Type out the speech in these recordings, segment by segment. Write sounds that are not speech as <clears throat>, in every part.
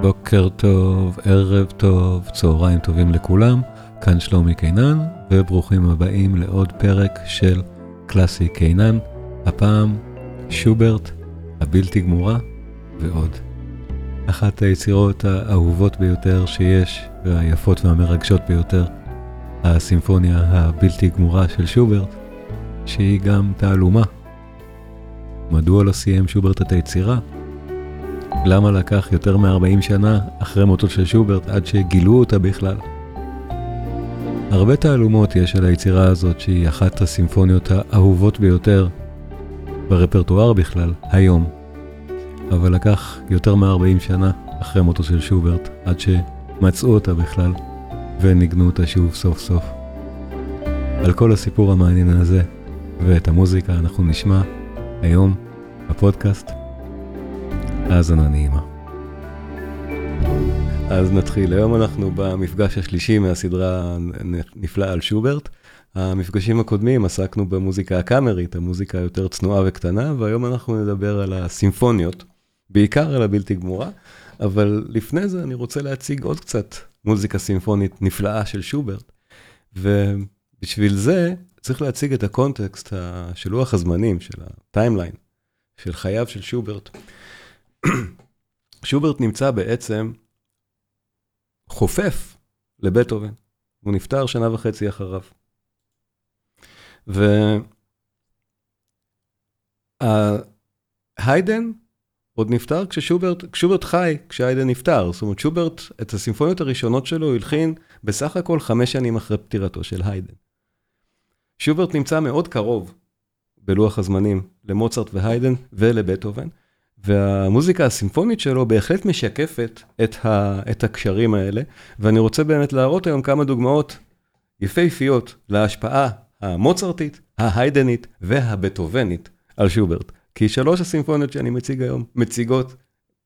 בוקר טוב, ערב טוב, צהריים טובים לכולם, כאן שלומי קינן, וברוכים הבאים לעוד פרק של קלאסי קינן, הפעם שוברט, הבלתי גמורה ועוד. אחת היצירות האהובות ביותר שיש, והיפות והמרגשות ביותר, הסימפוניה הבלתי גמורה של שוברט, שהיא גם תעלומה. מדוע לא סיים שוברט את היצירה? למה לקח יותר מ-40 שנה אחרי מותו של שוברט עד שגילו אותה בכלל? הרבה תעלומות יש על היצירה הזאת שהיא אחת הסימפוניות האהובות ביותר ברפרטואר בכלל, היום. אבל לקח יותר מ-40 שנה אחרי מותו של שוברט עד שמצאו אותה בכלל וניגנו אותה שוב סוף סוף. על כל הסיפור המעניין הזה ואת המוזיקה אנחנו נשמע היום בפודקאסט. האזנה נעימה. אז נתחיל, היום אנחנו במפגש השלישי מהסדרה נפלאה על שוברט. המפגשים הקודמים עסקנו במוזיקה הקאמרית, המוזיקה היותר צנועה וקטנה, והיום אנחנו נדבר על הסימפוניות, בעיקר על הבלתי גמורה, אבל לפני זה אני רוצה להציג עוד קצת מוזיקה סימפונית נפלאה של שוברט, ובשביל זה צריך להציג את הקונטקסט של לוח הזמנים, של ה timeline, של חייו של שוברט. <clears throat> שוברט נמצא בעצם חופף לבטהובן, הוא נפטר שנה וחצי אחריו. והיידן עוד נפטר כששוברט, כששוברט חי, כשהיידן נפטר. זאת אומרת, שוברט, את הסימפוניות הראשונות שלו הלחין בסך הכל חמש שנים אחרי פטירתו של היידן. שוברט נמצא מאוד קרוב בלוח הזמנים למוצרט והיידן ולבטהובן. והמוזיקה הסימפונית שלו בהחלט משקפת את, ה, את הקשרים האלה, ואני רוצה באמת להראות היום כמה דוגמאות יפהפיות להשפעה המוצרטית, ההיידנית והבטהובנית על שוברט. כי שלוש הסימפוניות שאני מציג היום מציגות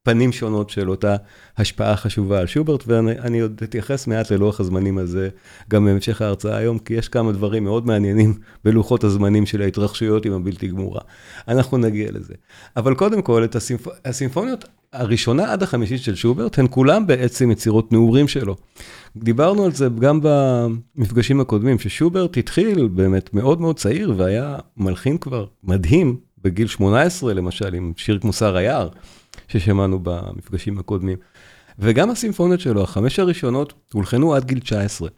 פנים שונות של אותה השפעה חשובה על שוברט, ואני עוד אתייחס מעט ללוח הזמנים הזה גם בהמשך ההרצאה היום, כי יש כמה דברים מאוד מעניינים בלוחות הזמנים של ההתרחשויות עם הבלתי גמורה. אנחנו נגיע לזה. אבל קודם כל, את הסימפ... הסימפוניות הראשונה עד החמישית של שוברט, הן כולם בעצם יצירות נעורים שלו. דיברנו על זה גם במפגשים הקודמים, ששוברט התחיל באמת מאוד מאוד צעיר, והיה מלחין כבר מדהים בגיל 18 למשל, עם שיר כמו שר היער. ששמענו במפגשים הקודמים. וגם הסימפוניות שלו, החמש הראשונות, הולחנו עד גיל 19.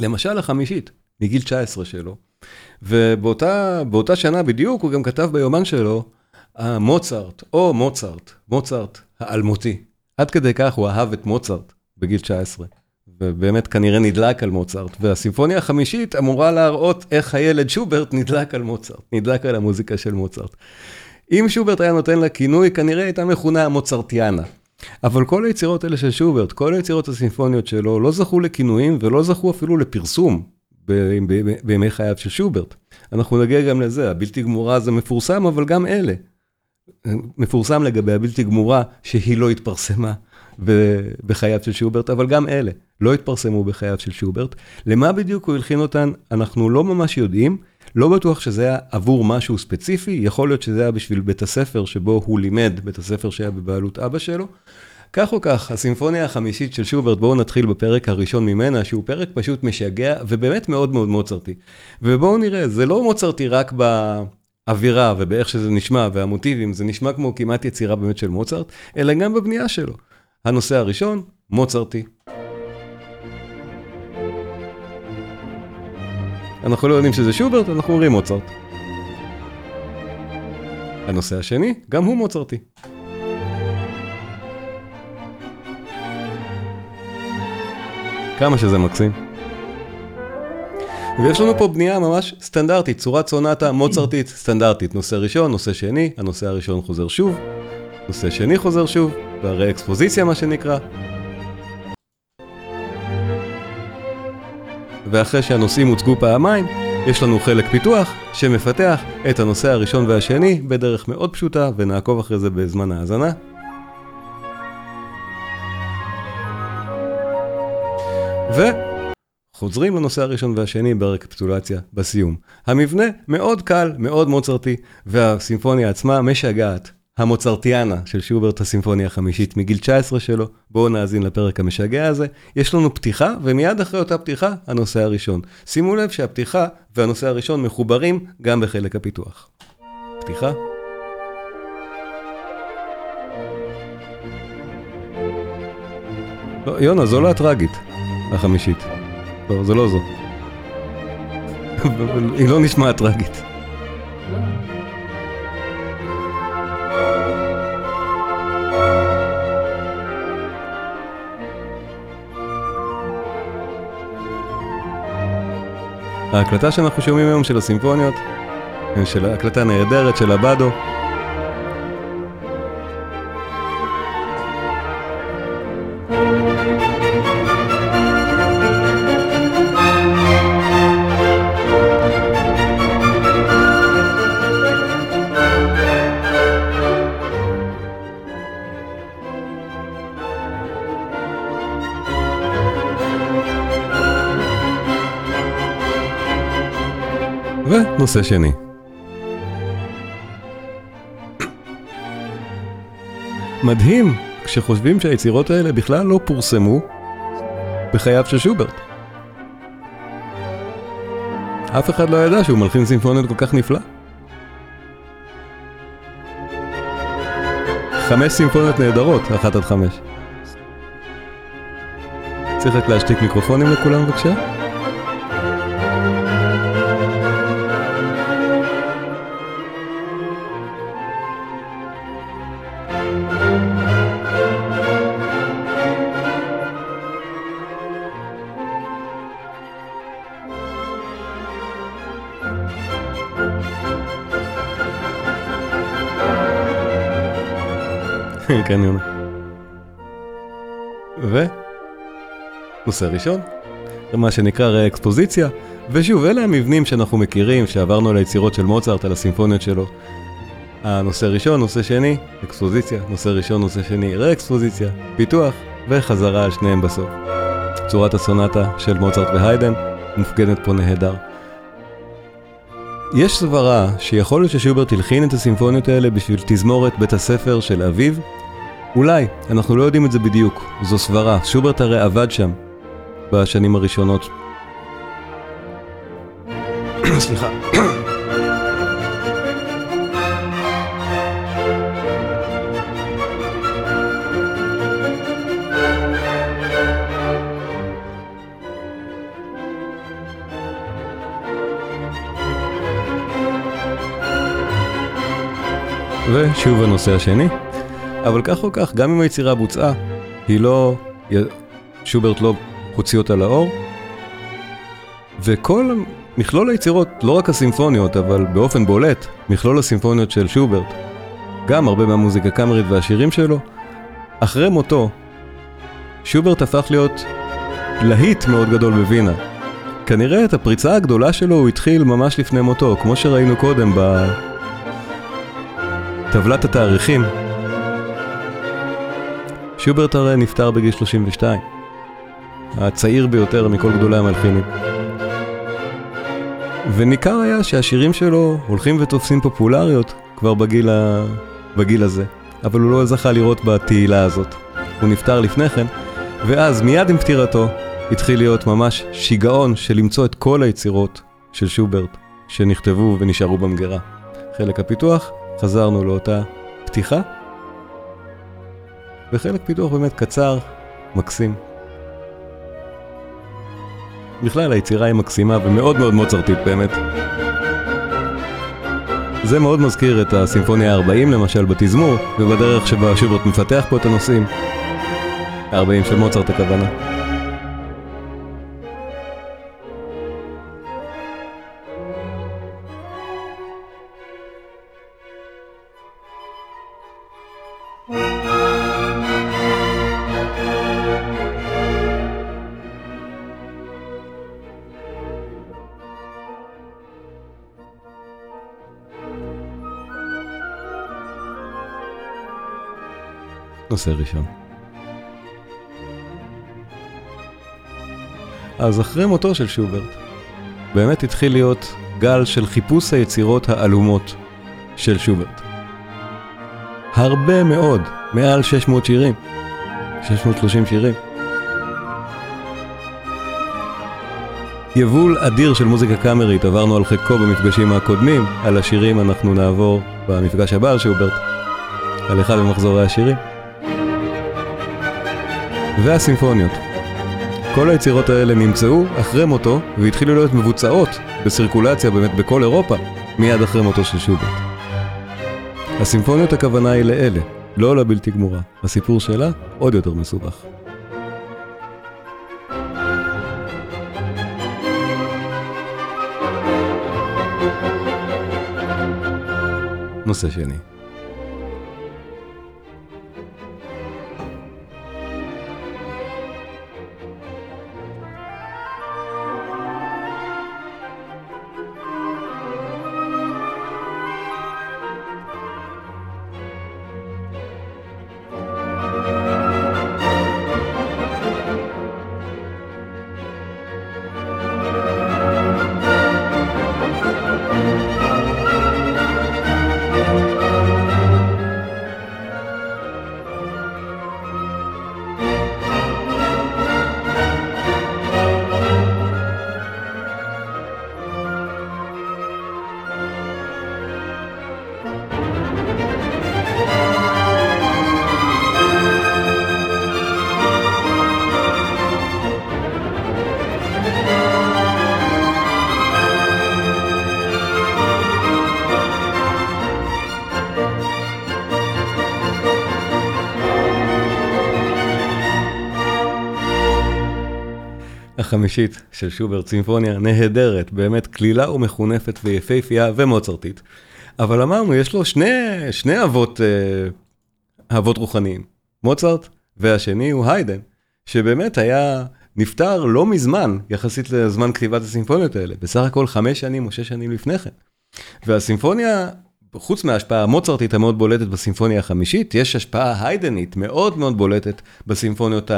למשל החמישית, מגיל 19 שלו. ובאותה שנה בדיוק הוא גם כתב ביומן שלו, מוצרט, או מוצרט, מוצרט האלמותי. עד כדי כך הוא אהב את מוצרט בגיל 19. ובאמת כנראה נדלק על מוצרט. והסימפוניה החמישית אמורה להראות איך הילד שוברט נדלק על מוצרט, נדלק על המוזיקה של מוצרט. אם שוברט היה נותן לה כינוי, כנראה הייתה מכונה המוצרטיאנה. אבל כל היצירות האלה של שוברט, כל היצירות הסימפוניות שלו, לא זכו לכינויים ולא זכו אפילו לפרסום בימי חייו של שוברט. אנחנו נגיע גם לזה, הבלתי גמורה זה מפורסם, אבל גם אלה. מפורסם לגבי הבלתי גמורה שהיא לא התפרסמה בחייו של שוברט, אבל גם אלה לא התפרסמו בחייו של שוברט. למה בדיוק הוא הלחין אותן, אנחנו לא ממש יודעים. לא בטוח שזה היה עבור משהו ספציפי, יכול להיות שזה היה בשביל בית הספר שבו הוא לימד, בית הספר שהיה בבעלות אבא שלו. כך או כך, הסימפוניה החמישית של שוברט, בואו נתחיל בפרק הראשון ממנה, שהוא פרק פשוט משגע ובאמת מאוד מאוד מוצרטי. ובואו נראה, זה לא מוצרטי רק באווירה ובאיך שזה נשמע והמוטיבים, זה נשמע כמו כמעט יצירה באמת של מוצרט, אלא גם בבנייה שלו. הנושא הראשון, מוצרטי. אנחנו לא יודעים שזה שוברט, אנחנו אומרים מוצרט. הנושא השני, גם הוא מוצרטי. כמה שזה מקסים. ויש לנו פה בנייה ממש סטנדרטית, צורת סונטה מוצרטית סטנדרטית. נושא ראשון, נושא שני, הנושא הראשון חוזר שוב, נושא שני חוזר שוב, והרי אקספוזיציה מה שנקרא, ואחרי שהנושאים הוצגו פעמיים, יש לנו חלק פיתוח שמפתח את הנושא הראשון והשני בדרך מאוד פשוטה, ונעקוב אחרי זה בזמן ההאזנה. וחוזרים לנושא הראשון והשני ברקפטולציה בסיום. המבנה מאוד קל, מאוד מוצרתי, והסימפוניה עצמה משגעת. המוצרטיאנה של שוברט הסימפוניה החמישית מגיל 19 שלו, בואו נאזין לפרק המשגע הזה. יש לנו פתיחה, ומיד אחרי אותה פתיחה, הנושא הראשון. שימו לב שהפתיחה והנושא הראשון מחוברים גם בחלק הפיתוח. פתיחה. לא, יונה, זו לא הטראגית, החמישית. לא, זה לא זו. <laughs> היא לא נשמעת טראגית. ההקלטה שאנחנו שומעים היום של הסימפוניות, של הקלטה נהדרת של הבאדו. ונושא שני. מדהים כשחושבים שהיצירות האלה בכלל לא פורסמו בחייו של שוברט. אף אחד לא ידע שהוא מלחין סימפוניות כל כך נפלא. חמש סימפוניות נהדרות, אחת עד חמש. צריך רק להשתיק מיקרופונים לכולם בבקשה? <laughs> כן, יונה. ו... נושא ראשון, מה שנקרא ראקספוזיציה, ושוב, אלה המבנים שאנחנו מכירים, שעברנו על היצירות של מוצרט, על הסימפוניות שלו. הנושא ראשון, נושא שני, אקספוזיציה, נושא ראשון, נושא שני, ראקספוזיציה, פיתוח, וחזרה על שניהם בסוף. צורת הסונטה של מוצרט והיידן מופגנת פה נהדר. יש סברה שיכול להיות ששוברט הלחין את הסימפוניות האלה בשביל תזמורת בית הספר של אביו, אולי, אנחנו לא יודעים את זה בדיוק, זו סברה, שוברט הרי עבד שם בשנים הראשונות. <coughs> סליחה. ושוב הנושא השני, אבל כך או כך, גם אם היצירה בוצעה, היא לא... שוברט לא הוציא אותה לאור. וכל מכלול היצירות, לא רק הסימפוניות, אבל באופן בולט, מכלול הסימפוניות של שוברט, גם הרבה מהמוזיקה קאמרית והשירים שלו, אחרי מותו, שוברט הפך להיות להיט מאוד גדול בווינה. כנראה את הפריצה הגדולה שלו הוא התחיל ממש לפני מותו, כמו שראינו קודם בטבלת התאריכים שוברט הרי נפטר בגיל 32, הצעיר ביותר מכל גדולי המלחינים. וניכר היה שהשירים שלו הולכים ותופסים פופולריות כבר בגיל, ה... בגיל הזה, אבל הוא לא זכה לראות בתהילה הזאת. הוא נפטר לפני כן, ואז מיד עם פטירתו התחיל להיות ממש שיגעון של למצוא את כל היצירות של שוברט שנכתבו ונשארו במגירה. חלק הפיתוח, חזרנו לאותה פתיחה וחלק פיתוח באמת קצר, מקסים. בכלל היצירה היא מקסימה ומאוד מאוד מוצרטית באמת. זה מאוד מזכיר את הסימפוניה ה-40 למשל בתזמור, ובדרך שבה שוברט מפתח פה את הנושאים. ה-40 של מוצרט הכוונה. נושא ראשון. אז אחרי מותו של שוברט, באמת התחיל להיות גל של חיפוש היצירות העלומות של שוברט. הרבה מאוד, מעל 600 שירים, 630 שירים. יבול אדיר של מוזיקה קאמרית, עברנו על חלקו במפגשים הקודמים, על השירים אנחנו נעבור במפגש הבא על שוברט, על אחד ממחזורי השירים. והסימפוניות. כל היצירות האלה נמצאו אחרי מותו והתחילו להיות מבוצעות בסירקולציה באמת בכל אירופה מיד אחרי מותו של שוברט. הסימפוניות הכוונה היא לאלה, לא לבלתי גמורה. הסיפור שלה עוד יותר מסובך. נושא שני. החמישית של שוברט, סימפוניה נהדרת, באמת קלילה ומחונפת ויפהפייה ומוצרטית. אבל אמרנו, יש לו שני, שני אבות, אה, אבות רוחניים, מוצרט, והשני הוא היידן, שבאמת היה נפטר לא מזמן, יחסית לזמן כתיבת הסימפוניות האלה, בסך הכל חמש שנים או שש שנים לפני כן. והסימפוניה, חוץ מההשפעה המוצרטית המאוד בולטת בסימפוניה החמישית, יש השפעה היידנית מאוד מאוד בולטת בסימפוניות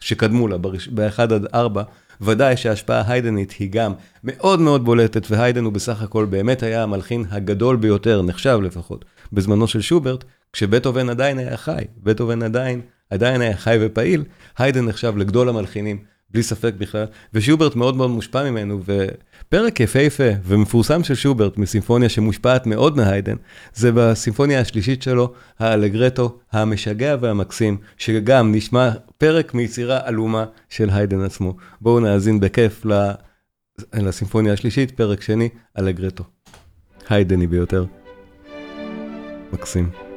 שקדמו לה, ב-1 עד 4, ודאי שההשפעה היידנית היא גם מאוד מאוד בולטת, והיידן הוא בסך הכל באמת היה המלחין הגדול ביותר, נחשב לפחות, בזמנו של שוברט, כשבטהובן עדיין היה חי, בטהובן עדיין, עדיין היה חי ופעיל, היידן נחשב לגדול המלחינים, בלי ספק בכלל, ושוברט מאוד מאוד מושפע ממנו, ופרק יפהפה ומפורסם של שוברט מסימפוניה שמושפעת מאוד מהיידן, זה בסימפוניה השלישית שלו, האלגרטו המשגע והמקסים, שגם נשמע פרק מיצירה עלומה של היידן עצמו. בואו נאזין בכיף לסימפוניה השלישית, פרק שני, אלגרטו. היידני ביותר. מקסים.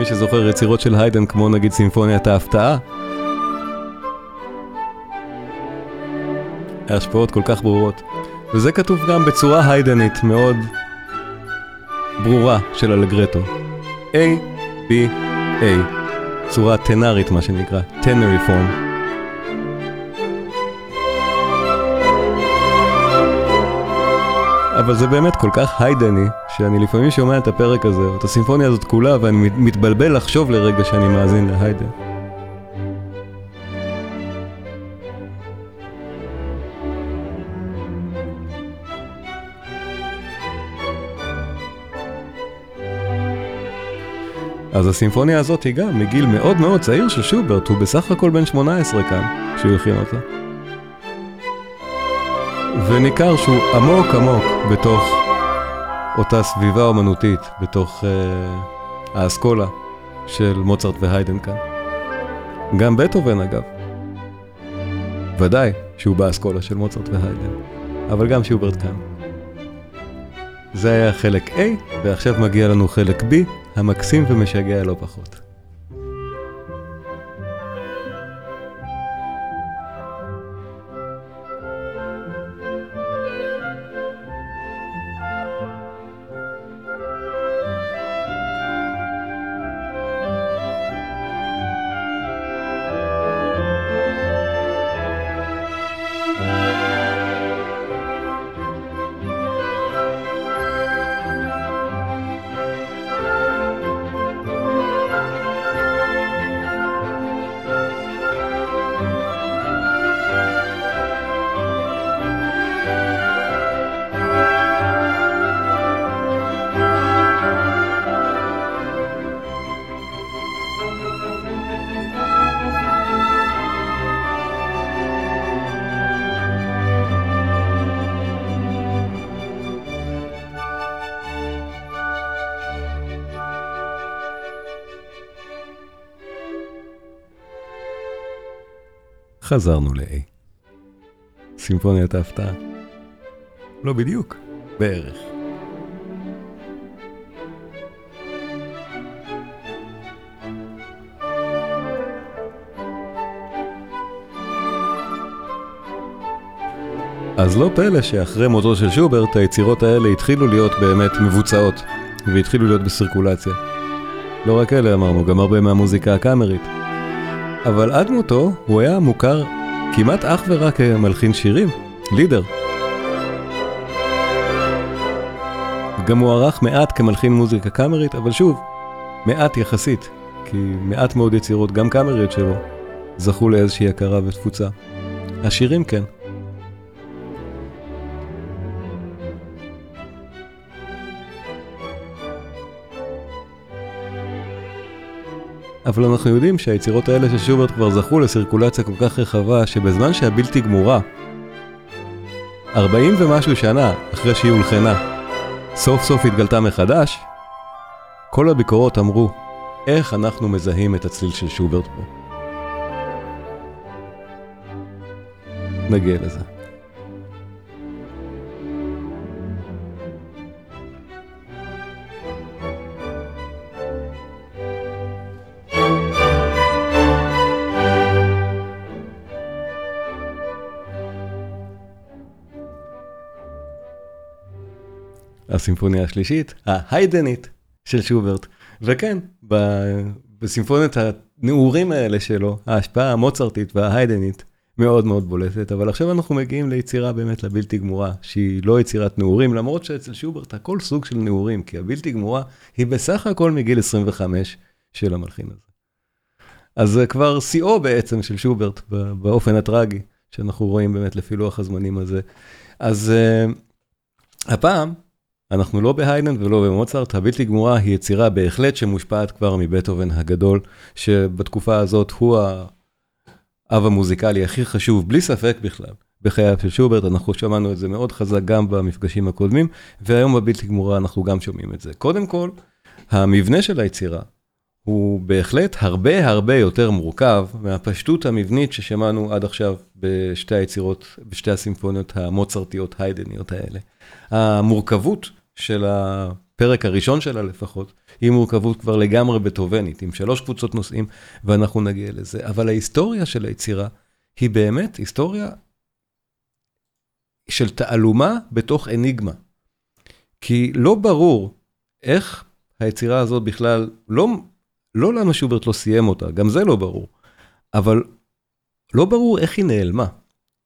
מי שזוכר יצירות של היידן כמו נגיד סימפוניית ההפתעה. ההשפעות כל כך ברורות. וזה כתוב גם בצורה היידנית מאוד ברורה של אלגרטו. A, B, A. צורה טנארית מה שנקרא, טנרי פורם אבל זה באמת כל כך היידני, שאני לפעמים שומע את הפרק הזה, את הסימפוניה הזאת כולה, ואני מתבלבל לחשוב לרגע שאני מאזין להיידן. אז הסימפוניה הזאת היא גם מגיל מאוד מאוד צעיר של שוברט, הוא בסך הכל בן 18 כאן, כשהוא הכין אותה. וניכר שהוא עמוק עמוק בתוך אותה סביבה אומנותית, בתוך uh, האסכולה של מוצרט והיידן כאן. גם בטהובן אגב. ודאי שהוא באסכולה של מוצרט והיידן, אבל גם שוברט כאן. זה היה חלק A, ועכשיו מגיע לנו חלק B, המקסים ומשגע לא פחות. חזרנו ל-A. סימפוניית ההפתעה. לא בדיוק, בערך. אז לא פלא שאחרי מותו של שוברט היצירות האלה התחילו להיות באמת מבוצעות והתחילו להיות בסירקולציה. לא רק אלה אמרנו, גם הרבה מהמוזיקה הקאמרית. אבל עד מותו הוא היה מוכר כמעט אך ורק כמלחין שירים, לידר. גם הוא ערך מעט כמלחין מוזיקה קאמרית, אבל שוב, מעט יחסית, כי מעט מאוד יצירות, גם קאמריות שלו, זכו לאיזושהי הכרה ותפוצה. השירים כן. אבל אנחנו יודעים שהיצירות האלה של שוברט כבר זכו לסירקולציה כל כך רחבה, שבזמן שהבלתי גמורה, 40 ומשהו שנה אחרי שהיא הולחנה, סוף סוף התגלתה מחדש, כל הביקורות אמרו, איך אנחנו מזהים את הצליל של שוברט פה. נגיע לזה. הסימפוניה השלישית, ההיידנית של שוברט. וכן, בסימפוניית הנעורים האלה שלו, ההשפעה המוצרטית וההיידנית מאוד מאוד בולטת, אבל עכשיו אנחנו מגיעים ליצירה באמת לבלתי גמורה, שהיא לא יצירת נעורים, למרות שאצל שוברט הכל סוג של נעורים, כי הבלתי גמורה היא בסך הכל מגיל 25 של המלחין הזה. אז זה כבר שיאו בעצם של שוברט באופן הטרגי, שאנחנו רואים באמת לפי לוח הזמנים הזה. אז uh, הפעם, אנחנו לא בהיידן ולא במוצרט, הבלתי גמורה היא יצירה בהחלט שמושפעת כבר מבטהובן הגדול, שבתקופה הזאת הוא האב המוזיקלי הכי חשוב, בלי ספק בכלל, בחייו של שוברט, אנחנו שמענו את זה מאוד חזק גם במפגשים הקודמים, והיום בבלתי גמורה אנחנו גם שומעים את זה. קודם כל, המבנה של היצירה הוא בהחלט הרבה הרבה יותר מורכב מהפשטות המבנית ששמענו עד עכשיו בשתי היצירות, בשתי הסימפוניות המוצרטיות היידניות האלה. המורכבות של הפרק הראשון שלה לפחות, היא מורכבות כבר לגמרי בטובנית, עם שלוש קבוצות נושאים, ואנחנו נגיע לזה. אבל ההיסטוריה של היצירה היא באמת היסטוריה של תעלומה בתוך אניגמה. כי לא ברור איך היצירה הזאת בכלל, לא, לא למה שוברט לא סיים אותה, גם זה לא ברור, אבל לא ברור איך היא נעלמה.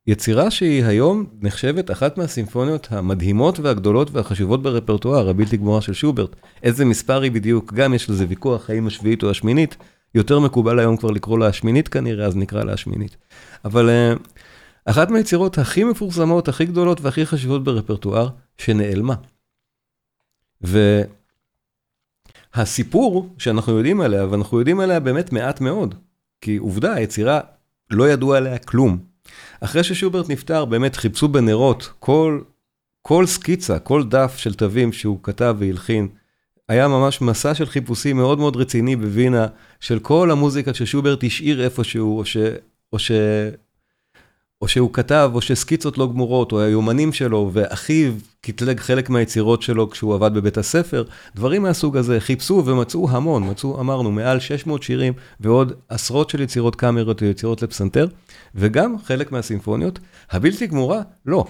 יצירה שהיא היום נחשבת אחת מהסימפוניות המדהימות והגדולות והחשובות ברפרטואר, הבלתי גמורה של שוברט. איזה מספר היא בדיוק, גם יש לזה ויכוח, האם השביעית או השמינית. יותר מקובל היום כבר לקרוא לה השמינית כנראה, אז נקרא לה השמינית. אבל uh, אחת מהיצירות הכי מפורסמות, הכי גדולות והכי חשובות ברפרטואר, שנעלמה. והסיפור שאנחנו יודעים עליה, ואנחנו יודעים עליה באמת מעט מאוד, כי עובדה, היצירה, לא ידוע עליה כלום. אחרי ששוברט נפטר, באמת חיפשו בנרות כל, כל סקיצה, כל דף של תווים שהוא כתב והלחין. היה ממש מסע של חיפושים מאוד מאוד רציני בווינה, של כל המוזיקה ששוברט השאיר איפשהו, או, ש, או, או שהוא כתב, או שסקיצות לא גמורות, או היומנים שלו, ואחיו קטלג חלק מהיצירות שלו כשהוא עבד בבית הספר, דברים מהסוג הזה, חיפשו ומצאו המון, מצאו, אמרנו, מעל 600 שירים, ועוד עשרות של יצירות קאמריות ויצירות לפסנתר, וגם חלק מהסימפוניות. הבלתי גמורה, לא.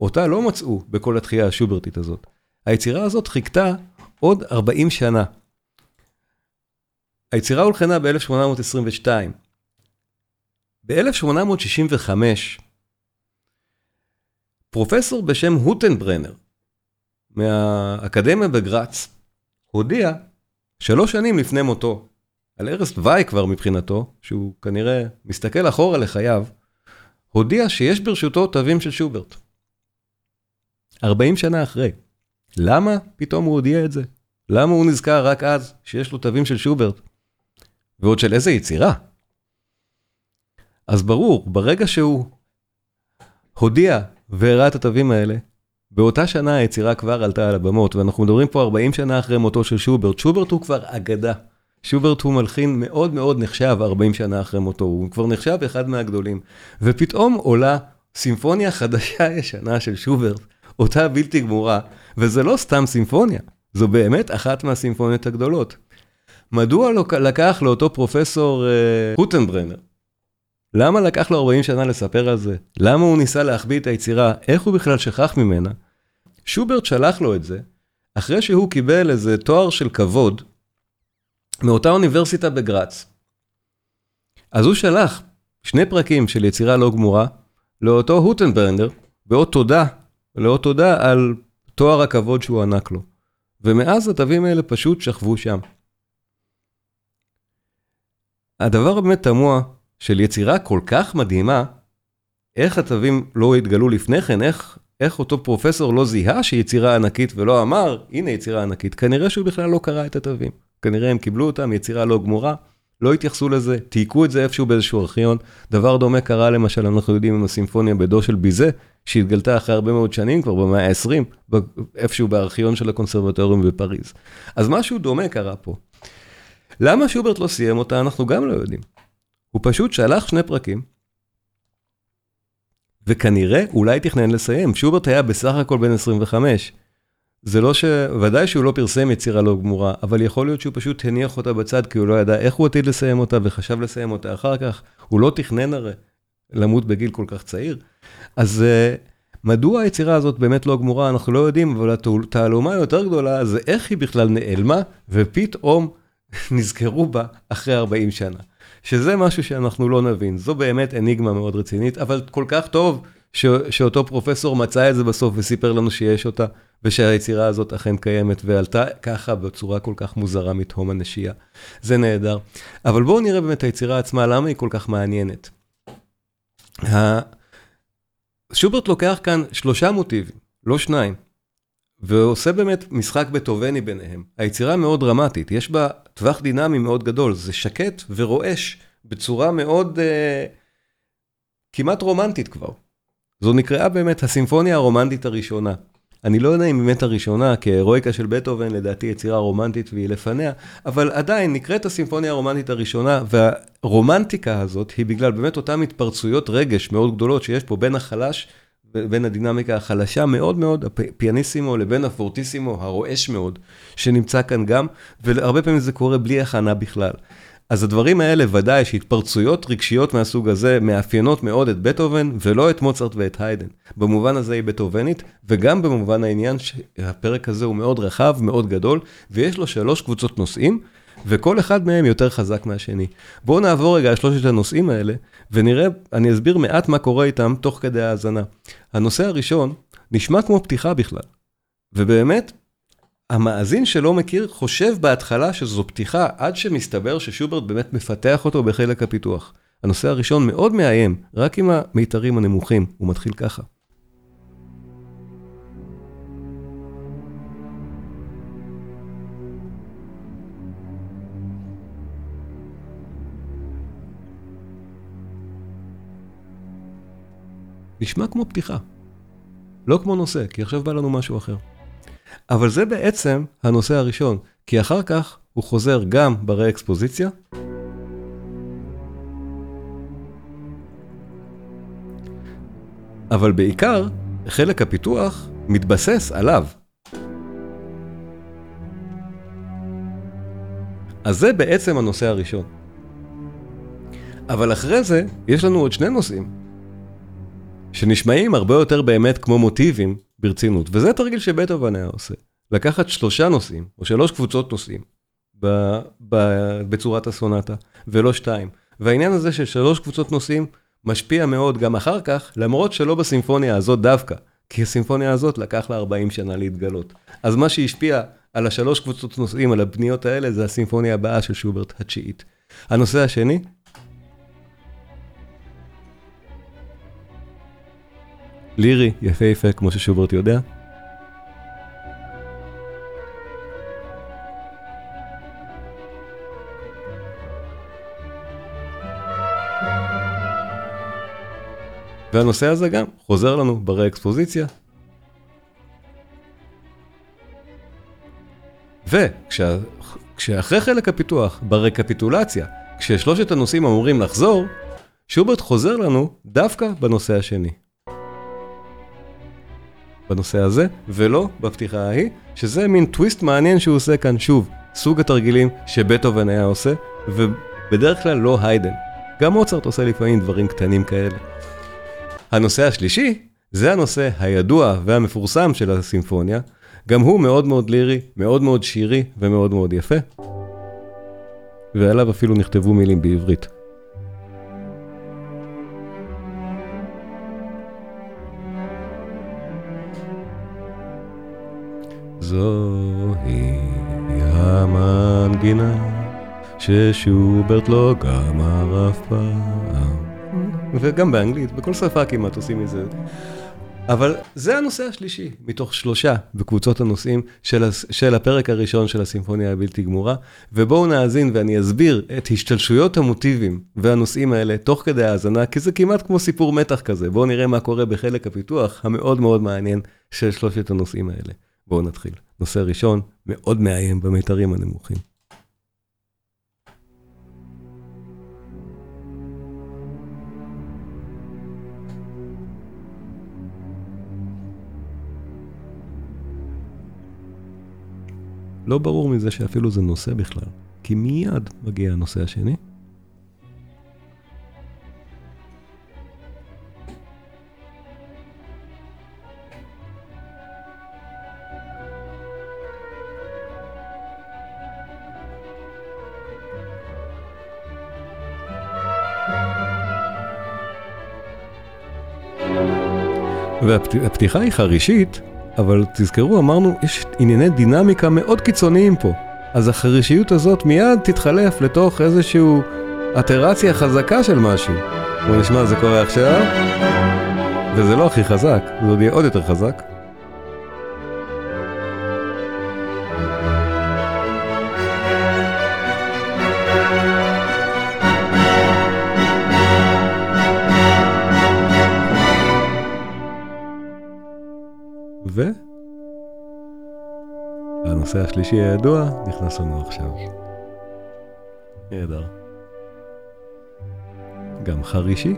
אותה לא מצאו בכל התחייה השוברטית הזאת. היצירה הזאת חיכתה עוד 40 שנה. היצירה הולחנה ב-1822. ב-1865, פרופסור בשם הוטנברנר, מהאקדמיה בגראץ, הודיע שלוש שנים לפני מותו, על ערש דווי כבר מבחינתו, שהוא כנראה מסתכל אחורה לחייו, הודיע שיש ברשותו תווים של שוברט. 40 שנה אחרי. למה פתאום הוא הודיע את זה? למה הוא נזכר רק אז שיש לו תווים של שוברט? ועוד של איזה יצירה? אז ברור, ברגע שהוא הודיע והראה את התווים האלה, באותה שנה היצירה כבר עלתה על הבמות, ואנחנו מדברים פה 40 שנה אחרי מותו של שוברט. שוברט הוא כבר אגדה שוברט הוא מלחין מאוד מאוד נחשב 40 שנה אחרי מותו, הוא כבר נחשב אחד מהגדולים. ופתאום עולה סימפוניה חדשה <laughs> ישנה של שוברט, אותה בלתי גמורה, וזה לא סתם סימפוניה, זו באמת אחת מהסימפוניות הגדולות. מדוע לא לקח לאותו פרופסור אה, הוטנברנר? למה לקח לו 40 שנה לספר על זה? למה הוא ניסה להחביא את היצירה? איך הוא בכלל שכח ממנה? שוברט שלח לו את זה, אחרי שהוא קיבל איזה תואר של כבוד מאותה אוניברסיטה בגראץ. אז הוא שלח שני פרקים של יצירה לא גמורה לאותו הוטנברנר, באות תודה, לאות תודה על תואר הכבוד שהוא ענק לו. ומאז התווים האלה פשוט שכבו שם. הדבר הבאמת תמוה של יצירה כל כך מדהימה, איך התווים לא התגלו לפני כן, איך, איך אותו פרופסור לא זיהה שיצירה ענקית ולא אמר, הנה יצירה ענקית, כנראה שהוא בכלל לא קרא את התווים. כנראה הם קיבלו אותם, יצירה לא גמורה, לא התייחסו לזה, תייקו את זה איפשהו באיזשהו ארכיון. דבר דומה קרה למשל, אנחנו יודעים עם הסימפוניה בדו של ביזה, שהתגלתה אחרי הרבה מאוד שנים, כבר במאה ה-20, איפשהו בארכיון של הקונסרבטוריום בפריז. אז משהו דומה קרה פה. למה שוברט לא סיים אותה, אנחנו גם לא יודעים. הוא פשוט שלח שני פרקים, וכנראה אולי תכנן לסיים. שוברט היה בסך הכל בן 25. זה לא ש... ודאי שהוא לא פרסם יצירה לא גמורה, אבל יכול להיות שהוא פשוט הניח אותה בצד כי הוא לא ידע איך הוא עתיד לסיים אותה וחשב לסיים אותה אחר כך. הוא לא תכנן הרי למות בגיל כל כך צעיר. אז uh, מדוע היצירה הזאת באמת לא גמורה, אנחנו לא יודעים, אבל התעלומה היותר גדולה זה איך היא בכלל נעלמה, ופתאום <laughs> נזכרו בה אחרי 40 שנה. שזה משהו שאנחנו לא נבין, זו באמת אניגמה מאוד רצינית, אבל כל כך טוב ש, שאותו פרופסור מצא את זה בסוף וסיפר לנו שיש אותה, ושהיצירה הזאת אכן קיימת, ועלתה ככה בצורה כל כך מוזרה מתהום הנשייה. זה נהדר. אבל בואו נראה באמת היצירה עצמה, למה היא כל כך מעניינת. שוברט לוקח כאן שלושה מוטיבים, לא שניים, ועושה באמת משחק בטובני ביניהם. היצירה מאוד דרמטית, יש בה טווח דינמי מאוד גדול, זה שקט ורועש בצורה מאוד אה, כמעט רומנטית כבר. זו נקראה באמת הסימפוניה הרומנטית הראשונה. אני לא יודע אם באמת הראשונה, כי ההירואיקה של בטהובן לדעתי יצירה רומנטית והיא לפניה, אבל עדיין נקראת הסימפוניה הרומנטית הראשונה, והרומנטיקה הזאת היא בגלל באמת אותן התפרצויות רגש מאוד גדולות שיש פה בין החלש, בין הדינמיקה החלשה מאוד מאוד, הפיאניסימו לבין הפורטיסימו הרועש מאוד, שנמצא כאן גם, והרבה פעמים זה קורה בלי הכנה בכלל. אז הדברים האלה ודאי שהתפרצויות רגשיות מהסוג הזה מאפיינות מאוד את בטהובן ולא את מוצרט ואת היידן. במובן הזה היא בטהובנית וגם במובן העניין שהפרק הזה הוא מאוד רחב, מאוד גדול ויש לו שלוש קבוצות נושאים וכל אחד מהם יותר חזק מהשני. בואו נעבור רגע על שלושת הנושאים האלה ונראה, אני אסביר מעט מה קורה איתם תוך כדי האזנה. הנושא הראשון נשמע כמו פתיחה בכלל. ובאמת, המאזין שלא מכיר חושב בהתחלה שזו פתיחה, עד שמסתבר ששוברט באמת מפתח אותו בחלק הפיתוח. הנושא הראשון מאוד מאיים, רק עם המיתרים הנמוכים, הוא מתחיל ככה. נשמע כמו פתיחה, לא כמו נושא, כי עכשיו בא לנו משהו אחר. אבל זה בעצם הנושא הראשון, כי אחר כך הוא חוזר גם ברי אקספוזיציה. אבל בעיקר, חלק הפיתוח מתבסס עליו. אז זה בעצם הנושא הראשון. אבל אחרי זה, יש לנו עוד שני נושאים, שנשמעים הרבה יותר באמת כמו מוטיבים ברצינות, וזה תרגיל שבטהובן היה עושה. לקחת שלושה נושאים, או שלוש קבוצות נושאים, ב, ב, בצורת הסונטה, ולא שתיים. והעניין הזה של שלוש קבוצות נושאים משפיע מאוד גם אחר כך, למרות שלא בסימפוניה הזאת דווקא, כי הסימפוניה הזאת לקח לה 40 שנה להתגלות. אז מה שהשפיע על השלוש קבוצות נושאים, על הבניות האלה, זה הסימפוניה הבאה של שוברט התשיעית. הנושא השני, לירי, יפהפה, כמו ששוברט יודע. והנושא הזה גם חוזר לנו ברי אקספוזיציה. כשאחרי חלק הפיתוח, ברקפיטולציה, כששלושת הנושאים אמורים לחזור, שוברט חוזר לנו דווקא בנושא השני. בנושא הזה, ולא בפתיחה ההיא, שזה מין טוויסט מעניין שהוא עושה כאן שוב, סוג התרגילים שבטהובן היה עושה, ובדרך כלל לא היידן. גם מוצרט עושה לפעמים דברים קטנים כאלה. הנושא השלישי, זה הנושא הידוע והמפורסם של הסימפוניה, גם הוא מאוד מאוד לירי, מאוד מאוד שירי ומאוד מאוד יפה. ועליו אפילו נכתבו מילים בעברית. זוהי המנגינה ששוברט לא גמר אף פעם. וגם באנגלית, בכל שפה כמעט עושים מזה. אבל זה הנושא השלישי, מתוך שלושה בקבוצות הנושאים של, של הפרק הראשון של הסימפוניה הבלתי גמורה, ובואו נאזין ואני אסביר את השתלשויות המוטיבים והנושאים האלה תוך כדי האזנה, כי זה כמעט כמו סיפור מתח כזה. בואו נראה מה קורה בחלק הפיתוח המאוד מאוד מעניין של שלושת הנושאים האלה. בואו נתחיל. נושא ראשון, מאוד מאיים במיתרים הנמוכים. לא ברור מזה שאפילו זה נושא בכלל, כי מיד מגיע הנושא השני. והפתיחה היא חרישית, אבל תזכרו, אמרנו, יש ענייני דינמיקה מאוד קיצוניים פה. אז החרישיות הזאת מיד תתחלף לתוך איזושהי אטרציה חזקה של משהו. בואו נשמע, זה קורה עכשיו, וזה לא הכי חזק, זה עוד יהיה עוד יותר חזק. ו... הנושא השלישי הידוע נכנס לנו עכשיו. נהדר. גם חרישי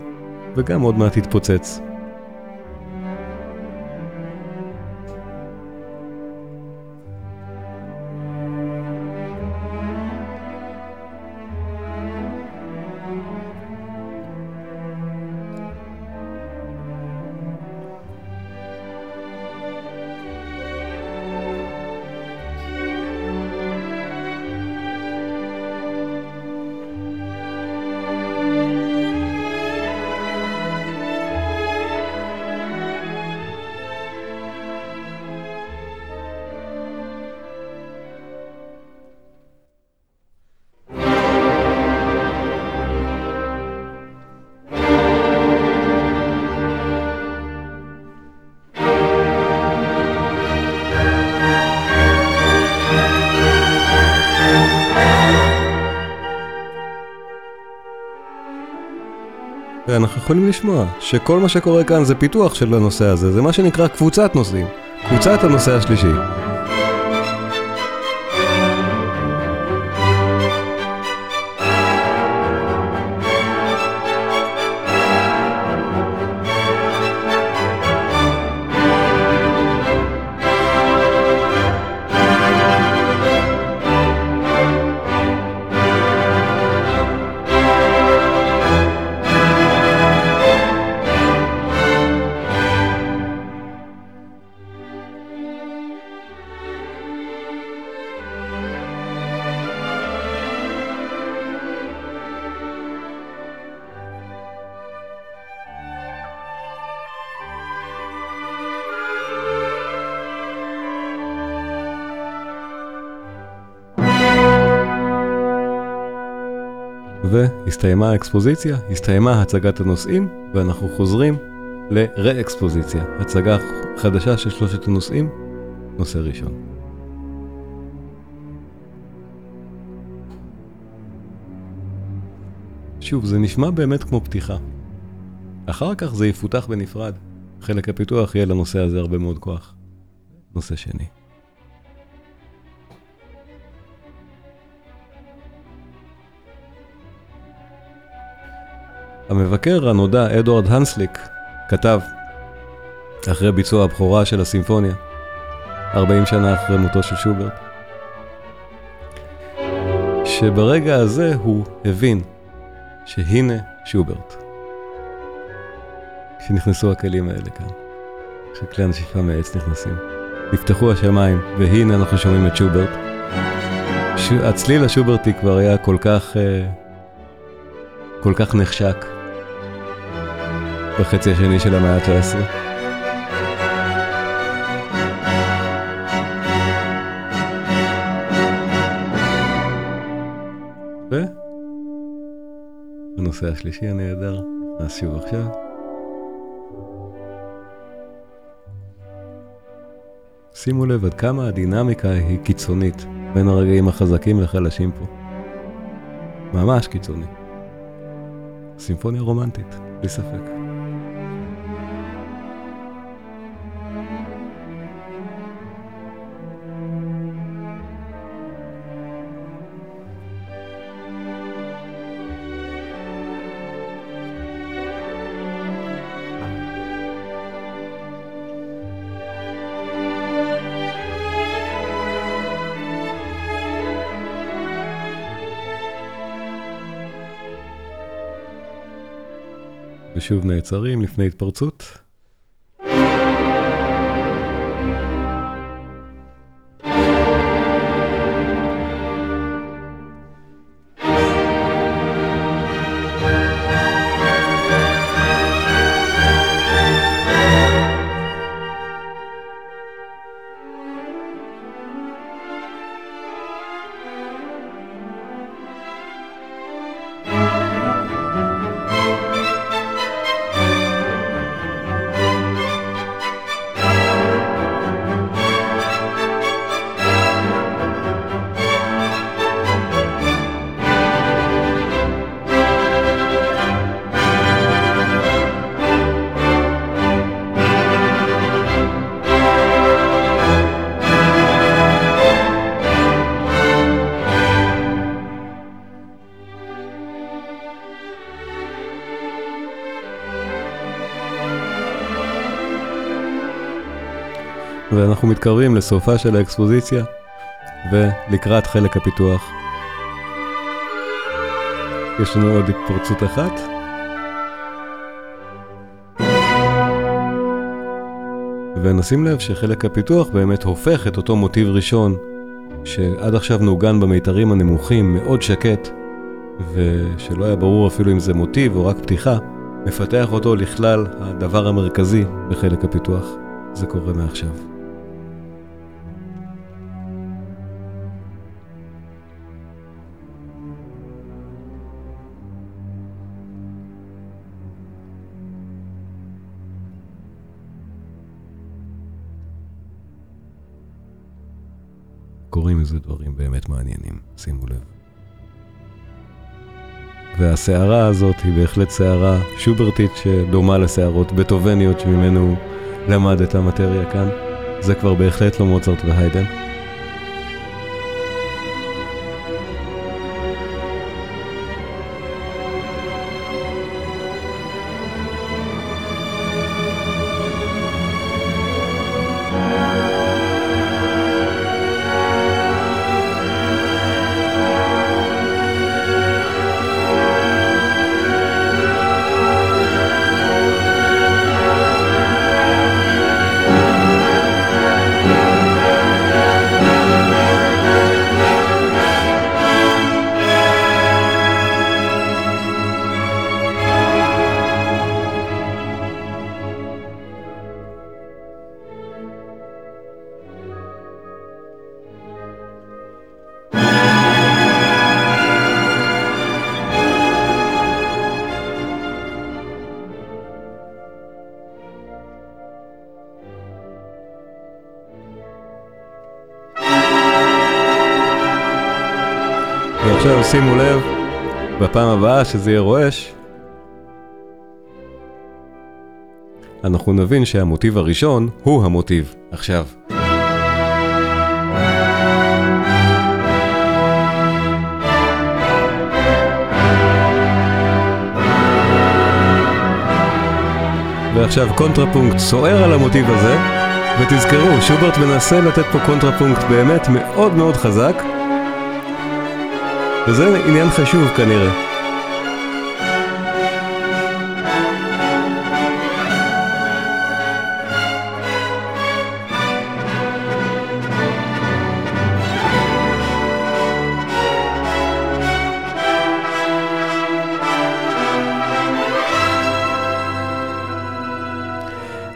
וגם עוד מעט יתפוצץ. יכולים לשמוע שכל מה שקורה כאן זה פיתוח של הנושא הזה, זה מה שנקרא קבוצת נושאים, קבוצת הנושא השלישי. והסתיימה האקספוזיציה, הסתיימה הצגת הנושאים, ואנחנו חוזרים לרה-אקספוזיציה, הצגה חדשה של שלושת הנושאים, נושא ראשון. שוב, זה נשמע באמת כמו פתיחה. אחר כך זה יפותח בנפרד. חלק הפיתוח יהיה לנושא הזה הרבה מאוד כוח. נושא שני. המבקר הנודע, אדוארד הנסליק, כתב, אחרי ביצוע הבכורה של הסימפוניה, 40 שנה אחרי מותו של שוברט, שברגע הזה הוא הבין שהנה שוברט. כשנכנסו הכלים האלה כאן, כשכלי הנשיפה מעץ נכנסים. נפתחו השמיים, והנה אנחנו שומעים את שוברט. ש... הצליל השוברטי כבר היה כל כך, אה, כל כך נחשק בחצי השני של המאה ה-19. והנושא השלישי הנהדר נכנס שוב עכשיו. שימו לב עד כמה הדינמיקה היא קיצונית בין הרגעים החזקים לחלשים פה. ממש קיצוני. סימפוניה רומנטית, בלי ספק. ושוב נעצרים לפני התפרצות. ואנחנו מתקרבים לסופה של האקספוזיציה ולקראת חלק הפיתוח. יש לנו עוד התפרצות אחת. ונשים לב שחלק הפיתוח באמת הופך את אותו מוטיב ראשון שעד עכשיו נעוגן במיתרים הנמוכים, מאוד שקט, ושלא היה ברור אפילו אם זה מוטיב או רק פתיחה, מפתח אותו לכלל הדבר המרכזי בחלק הפיתוח. זה קורה מעכשיו. קורים איזה דברים באמת מעניינים, שימו לב. והסערה הזאת היא בהחלט סערה שוברטית שדומה לסערות בטובניות שממנו למד את המטריה כאן. זה כבר בהחלט לא מוצרט והיידן. שימו לב, בפעם הבאה שזה יהיה רועש, אנחנו נבין שהמוטיב הראשון הוא המוטיב עכשיו. עכשיו קונטרפונקט סוער על המוטיב הזה, ותזכרו, שוברט מנסה לתת פה קונטרפונקט באמת מאוד מאוד חזק, וזה עניין חשוב כנראה.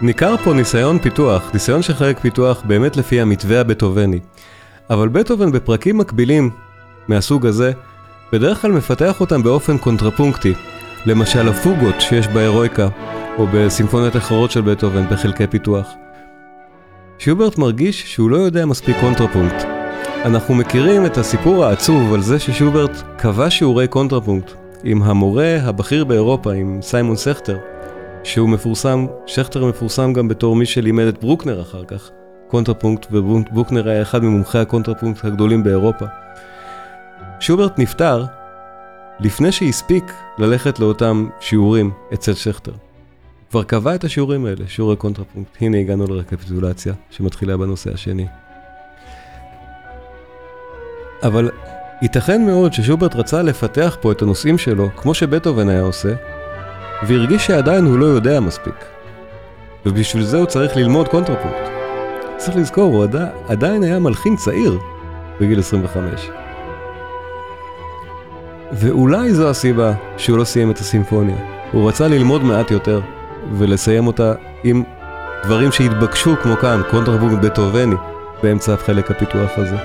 ניכר פה ניסיון פיתוח, ניסיון של חלק פיתוח באמת לפי המתווה הבטהובני. אבל בטהובן בפרקים מקבילים מהסוג הזה, בדרך כלל מפתח אותם באופן קונטרפונקטי. למשל הפוגות שיש בהירואיקה, או בסימפוניות אחרות של בטהובן בחלקי פיתוח. שוברט מרגיש שהוא לא יודע מספיק קונטרפונקט. אנחנו מכירים את הסיפור העצוב על זה ששוברט קבע שיעורי קונטרפונקט עם המורה הבכיר באירופה, עם סיימון סכטר. שהוא מפורסם, שכטר מפורסם גם בתור מי שלימד את ברוקנר אחר כך, קונטרפונקט, וברוקנר היה אחד ממומחי הקונטרפונקט הגדולים באירופה. שוברט נפטר לפני שהספיק ללכת לאותם שיעורים אצל שכטר. כבר קבע את השיעורים האלה, שיעורי קונטרפונקט. הנה הגענו לרקפיטולציה שמתחילה בנושא השני. אבל ייתכן מאוד ששוברט רצה לפתח פה את הנושאים שלו, כמו שבטהובן היה עושה, והרגיש שעדיין הוא לא יודע מספיק. ובשביל זה הוא צריך ללמוד קונטרפונקט. צריך לזכור, הוא עדי, עדיין היה מלחין צעיר בגיל 25. ואולי זו הסיבה שהוא לא סיים את הסימפוניה. הוא רצה ללמוד מעט יותר, ולסיים אותה עם דברים שהתבקשו כמו כאן, קונטרפונקט בטהובני, באמצע החלק הפיתוח הזה.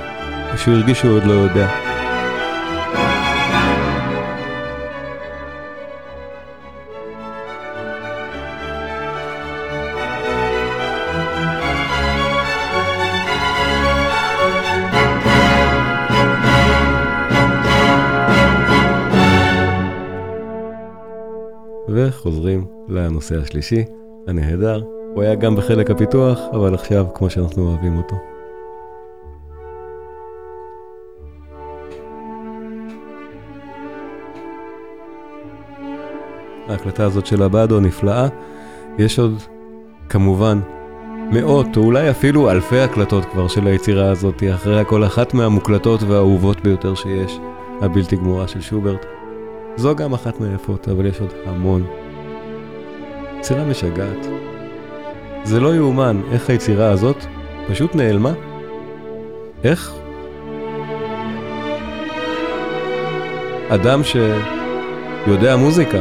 שהוא הרגיש שהוא עוד לא יודע. לנושא השלישי, הנהדר. הוא היה גם בחלק הפיתוח, אבל עכשיו כמו שאנחנו אוהבים אותו. ההקלטה הזאת של הבאדו נפלאה. יש עוד, כמובן, מאות או אולי אפילו אלפי הקלטות כבר של היצירה הזאת, אחרי הכל אחת מהמוקלטות והאהובות ביותר שיש, הבלתי גמורה של שוברט. זו גם אחת מהיפות, אבל יש עוד המון. יצירה משגעת. זה לא יאומן איך היצירה הזאת פשוט נעלמה. איך? אדם שיודע מוזיקה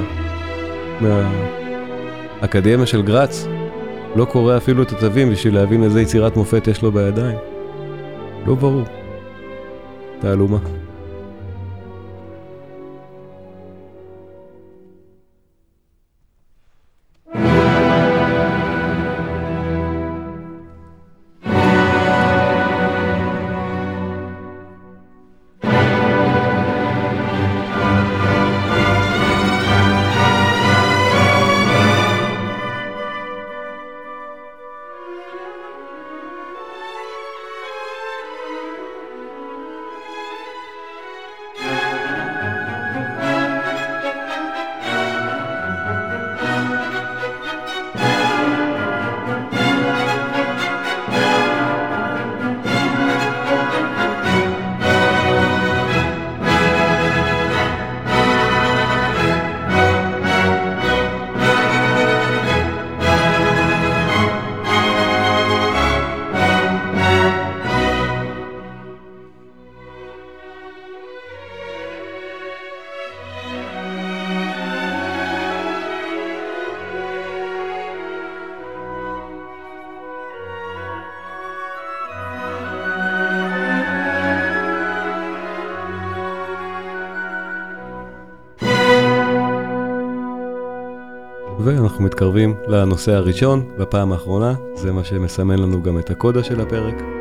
מהאקדמיה של גראץ לא קורא אפילו את התווים בשביל להבין איזה יצירת מופת יש לו בידיים. לא ברור. תעלומה. ואנחנו מתקרבים לנושא הראשון, בפעם האחרונה, זה מה שמסמן לנו גם את הקודה של הפרק.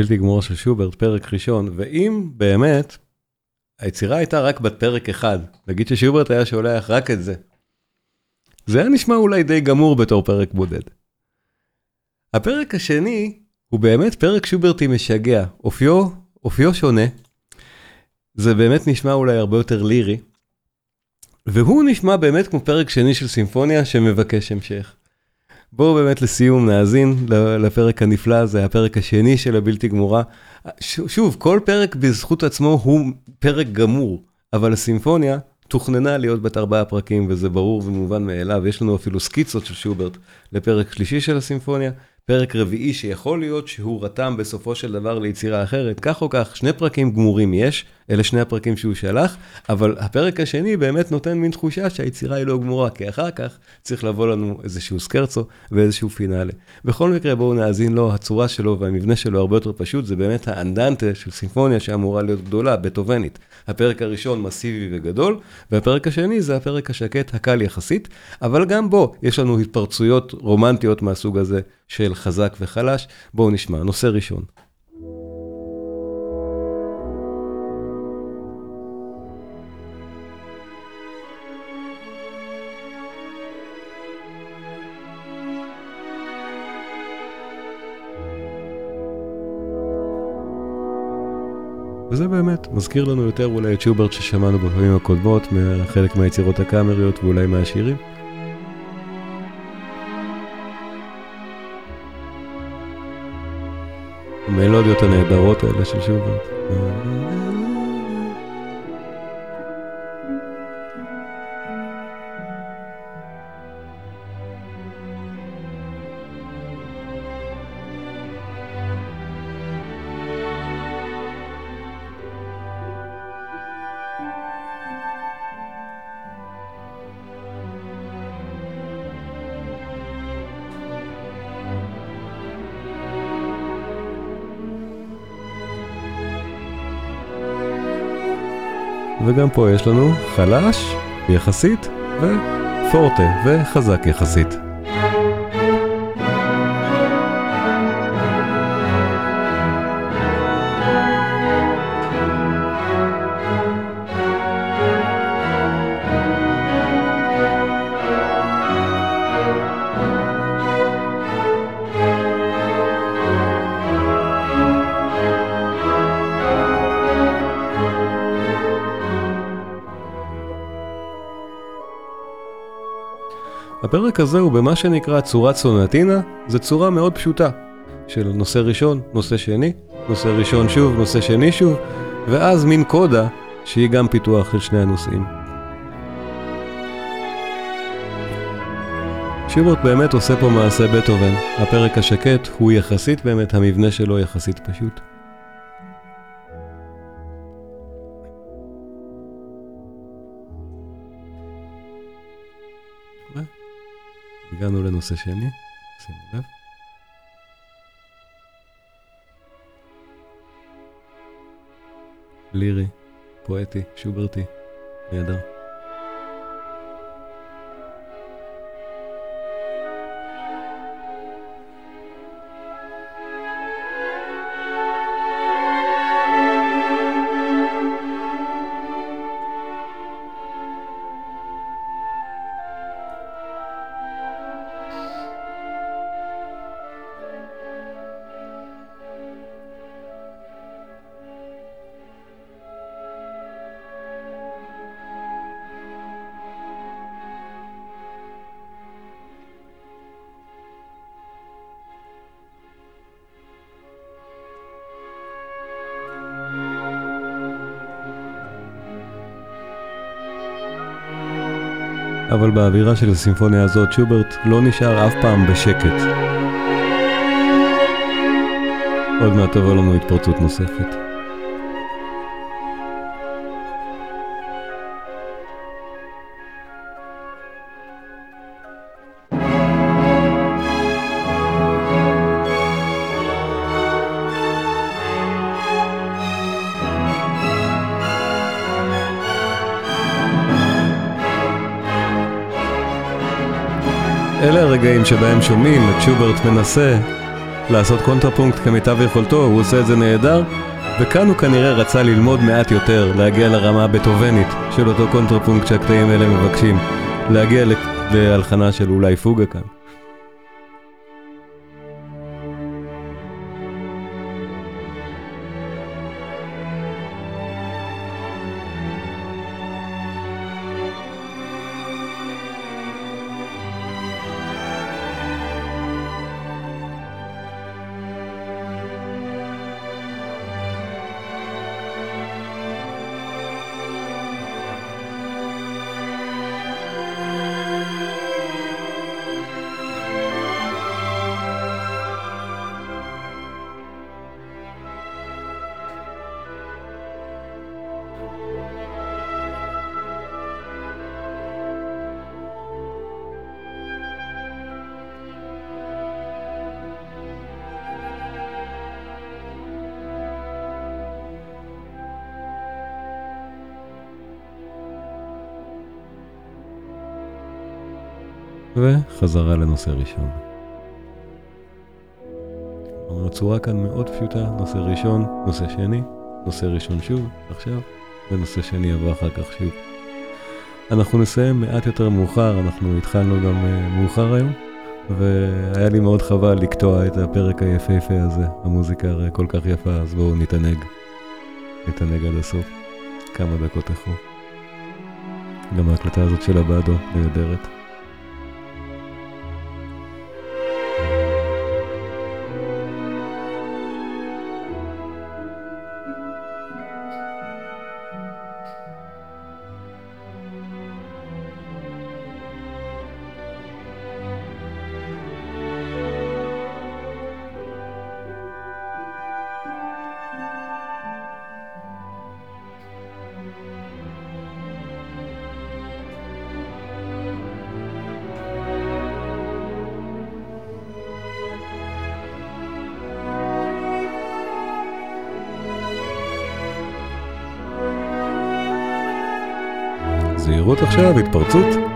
הבלתי גמורה של שוברט, פרק ראשון, ואם באמת היצירה הייתה רק בת פרק אחד, נגיד ששוברט היה שולח רק את זה, זה היה נשמע אולי די גמור בתור פרק בודד. הפרק השני הוא באמת פרק שוברטי משגע, אופיו, אופיו שונה, זה באמת נשמע אולי הרבה יותר לירי, והוא נשמע באמת כמו פרק שני של סימפוניה שמבקש המשך. בואו באמת לסיום נאזין לפרק הנפלא הזה, הפרק השני של הבלתי גמורה. שוב, כל פרק בזכות עצמו הוא פרק גמור, אבל הסימפוניה תוכננה להיות בת ארבעה פרקים, וזה ברור ומובן מאליו. יש לנו אפילו סקיצות של שוברט לפרק שלישי של הסימפוניה, פרק רביעי שיכול להיות שהוא רתם בסופו של דבר ליצירה אחרת, כך או כך, שני פרקים גמורים יש, אלה שני הפרקים שהוא שלח, אבל הפרק השני באמת נותן מין תחושה שהיצירה היא לא גמורה, כי אחר כך צריך לבוא לנו איזשהו סקרצו ואיזשהו פינאלה. בכל מקרה בואו נאזין לו, הצורה שלו והמבנה שלו הרבה יותר פשוט, זה באמת האנדנטה של סימפוניה שאמורה להיות גדולה, בטובנית. הפרק הראשון מסיבי וגדול, והפרק השני זה הפרק השקט, הקל יחסית, אבל גם בו יש לנו התפרצויות רומנטיות מהסוג הזה של חזק וחלש. בואו נשמע, נושא ראשון. וזה באמת מזכיר לנו יותר אולי את שוברט ששמענו בפעמים הקודמות, מחלק מהיצירות הקאמריות ואולי מהשירים. המלודיות הנהדרות האלה של שוברט. וגם פה יש לנו חלש יחסית ופורטה וחזק יחסית. הפרק הזה הוא במה שנקרא צורת סונטינה, זו צורה מאוד פשוטה של נושא ראשון, נושא שני, נושא ראשון שוב, נושא שני שוב, ואז מין קודה שהיא גם פיתוח של שני הנושאים. שיבוט באמת עושה פה מעשה בטהובן, הפרק השקט הוא יחסית באמת, המבנה שלו יחסית פשוט. לנושא שני, שימו לב. לירי, פואטי, שוברטי, נהדר. אבל באווירה של הסימפוניה הזאת שוברט לא נשאר אף פעם בשקט. עוד מעט תבוא לנו התפרצות נוספת. אלה הרגעים שבהם שומעים את שוברט מנסה לעשות קונטרפונקט כמיטב יכולתו, הוא עושה את זה נהדר, וכאן הוא כנראה רצה ללמוד מעט יותר, להגיע לרמה הבטהובנית של אותו קונטרפונקט שהקטעים האלה מבקשים, להגיע להלחנה של אולי פוגה כאן. וחזרה לנושא ראשון. הצורה כאן מאוד פשוטה, נושא ראשון, נושא שני, נושא ראשון שוב, עכשיו, ונושא שני יבוא אחר כך שוב. אנחנו נסיים מעט יותר מאוחר, אנחנו התחלנו גם uh, מאוחר היום, והיה לי מאוד חבל לקטוע את הפרק היפהפה הזה, המוזיקה הרי כל כך יפה, אז בואו נתענג, נתענג עד הסוף, כמה דקות איכו. גם ההקלטה הזאת של הבאדו נהדרת. זהירות עכשיו, התפרצות.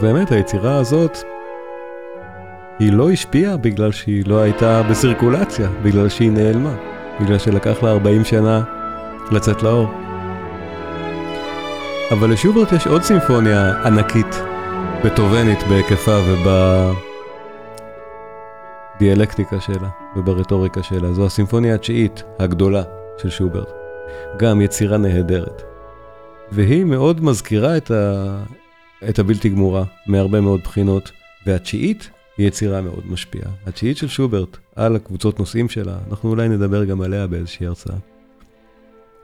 באמת היצירה הזאת, היא לא השפיעה בגלל שהיא לא הייתה בסירקולציה, בגלל שהיא נעלמה, בגלל שלקח לה 40 שנה לצאת לאור. אבל לשוברט יש עוד סימפוניה ענקית, בטובנית בהיקפה ובדיאלקטיקה שלה וברטוריקה שלה. זו הסימפוניה התשיעית הגדולה של שוברט. גם יצירה נהדרת. והיא מאוד מזכירה את, ה... את הבלתי גמורה מהרבה מאוד בחינות, והתשיעית היא יצירה מאוד משפיעה. התשיעית של שוברט על הקבוצות נושאים שלה, אנחנו אולי נדבר גם עליה באיזושהי הרצאה.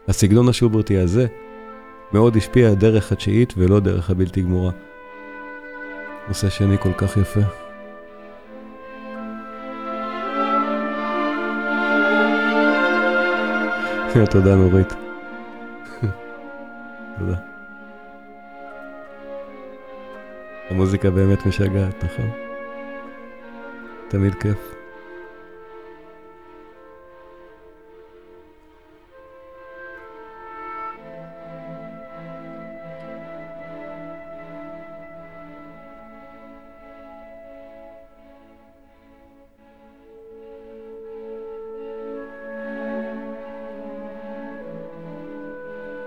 הסגנון השוברטי הזה מאוד השפיע דרך התשיעית ולא דרך הבלתי גמורה. נושא שני כל כך יפה. <laughs> תודה נורית. <laughs> תודה. המוזיקה באמת משגעת, נכון? תמיד כיף.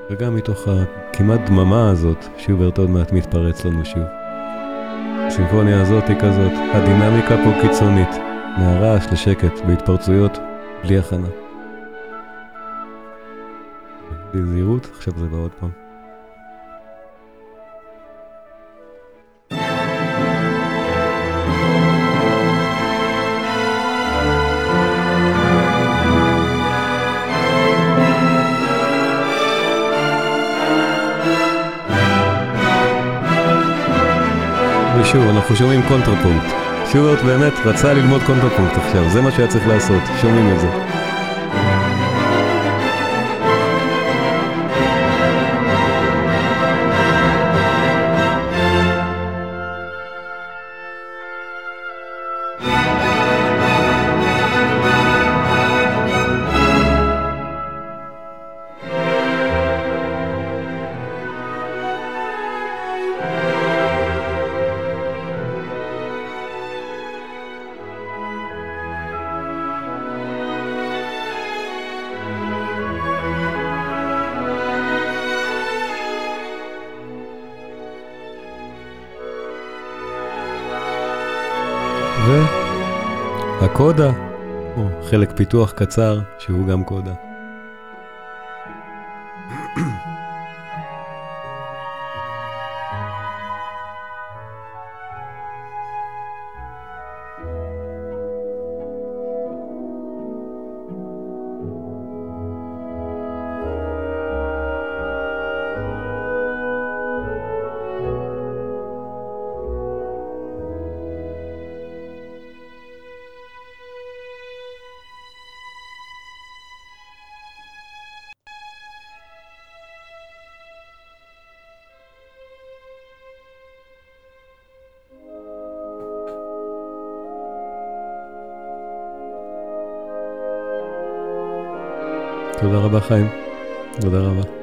וגם מתוך הכמעט דממה הזאת, שוברט עוד מעט מתפרץ לנו שוב. הסימפוניה הזאת היא כזאת, הדינמיקה פה קיצונית, מהרעש לשקט, בהתפרצויות, בלי הכנה. בלי זהירות, עכשיו זה בא עוד פעם. ושוב, אנחנו שומעים קונטרפונקט. שוברט באמת רצה ללמוד קונטרפונקט עכשיו, זה מה שהיה צריך לעשות, שומעים את זה. והקודה, או חלק פיתוח קצר שהוא גם קודה. תודה רבה חיים, תודה רבה.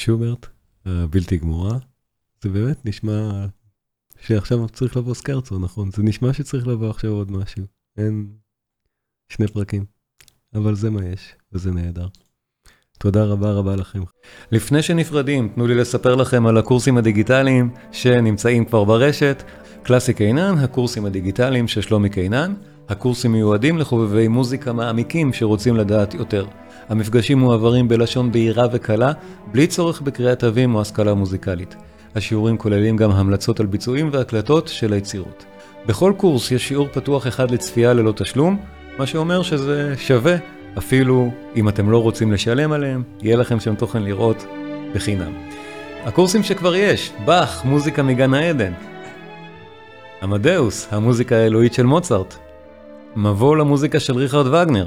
שוברט, הבלתי גמורה, זה באמת נשמע שעכשיו צריך לבוא סקרצו, נכון? זה נשמע שצריך לבוא עכשיו עוד משהו. אין שני פרקים, אבל זה מה יש, וזה נהדר. תודה רבה רבה לכם. לפני שנפרדים, תנו לי לספר לכם על הקורסים הדיגיטליים שנמצאים כבר ברשת. קלאסי קינן, הקורסים הדיגיטליים של שלומי קינן. הקורסים מיועדים לחובבי מוזיקה מעמיקים שרוצים לדעת יותר. המפגשים מועברים בלשון בהירה וקלה, בלי צורך בקריאת תווים או השכלה מוזיקלית. השיעורים כוללים גם המלצות על ביצועים והקלטות של היצירות. בכל קורס יש שיעור פתוח אחד לצפייה ללא תשלום, מה שאומר שזה שווה, אפילו אם אתם לא רוצים לשלם עליהם, יהיה לכם שם תוכן לראות בחינם. הקורסים שכבר יש, באך, מוזיקה מגן העדן. עמדאוס, המוזיקה האלוהית של מוצרט. מבוא למוזיקה של ריכרד וגנר.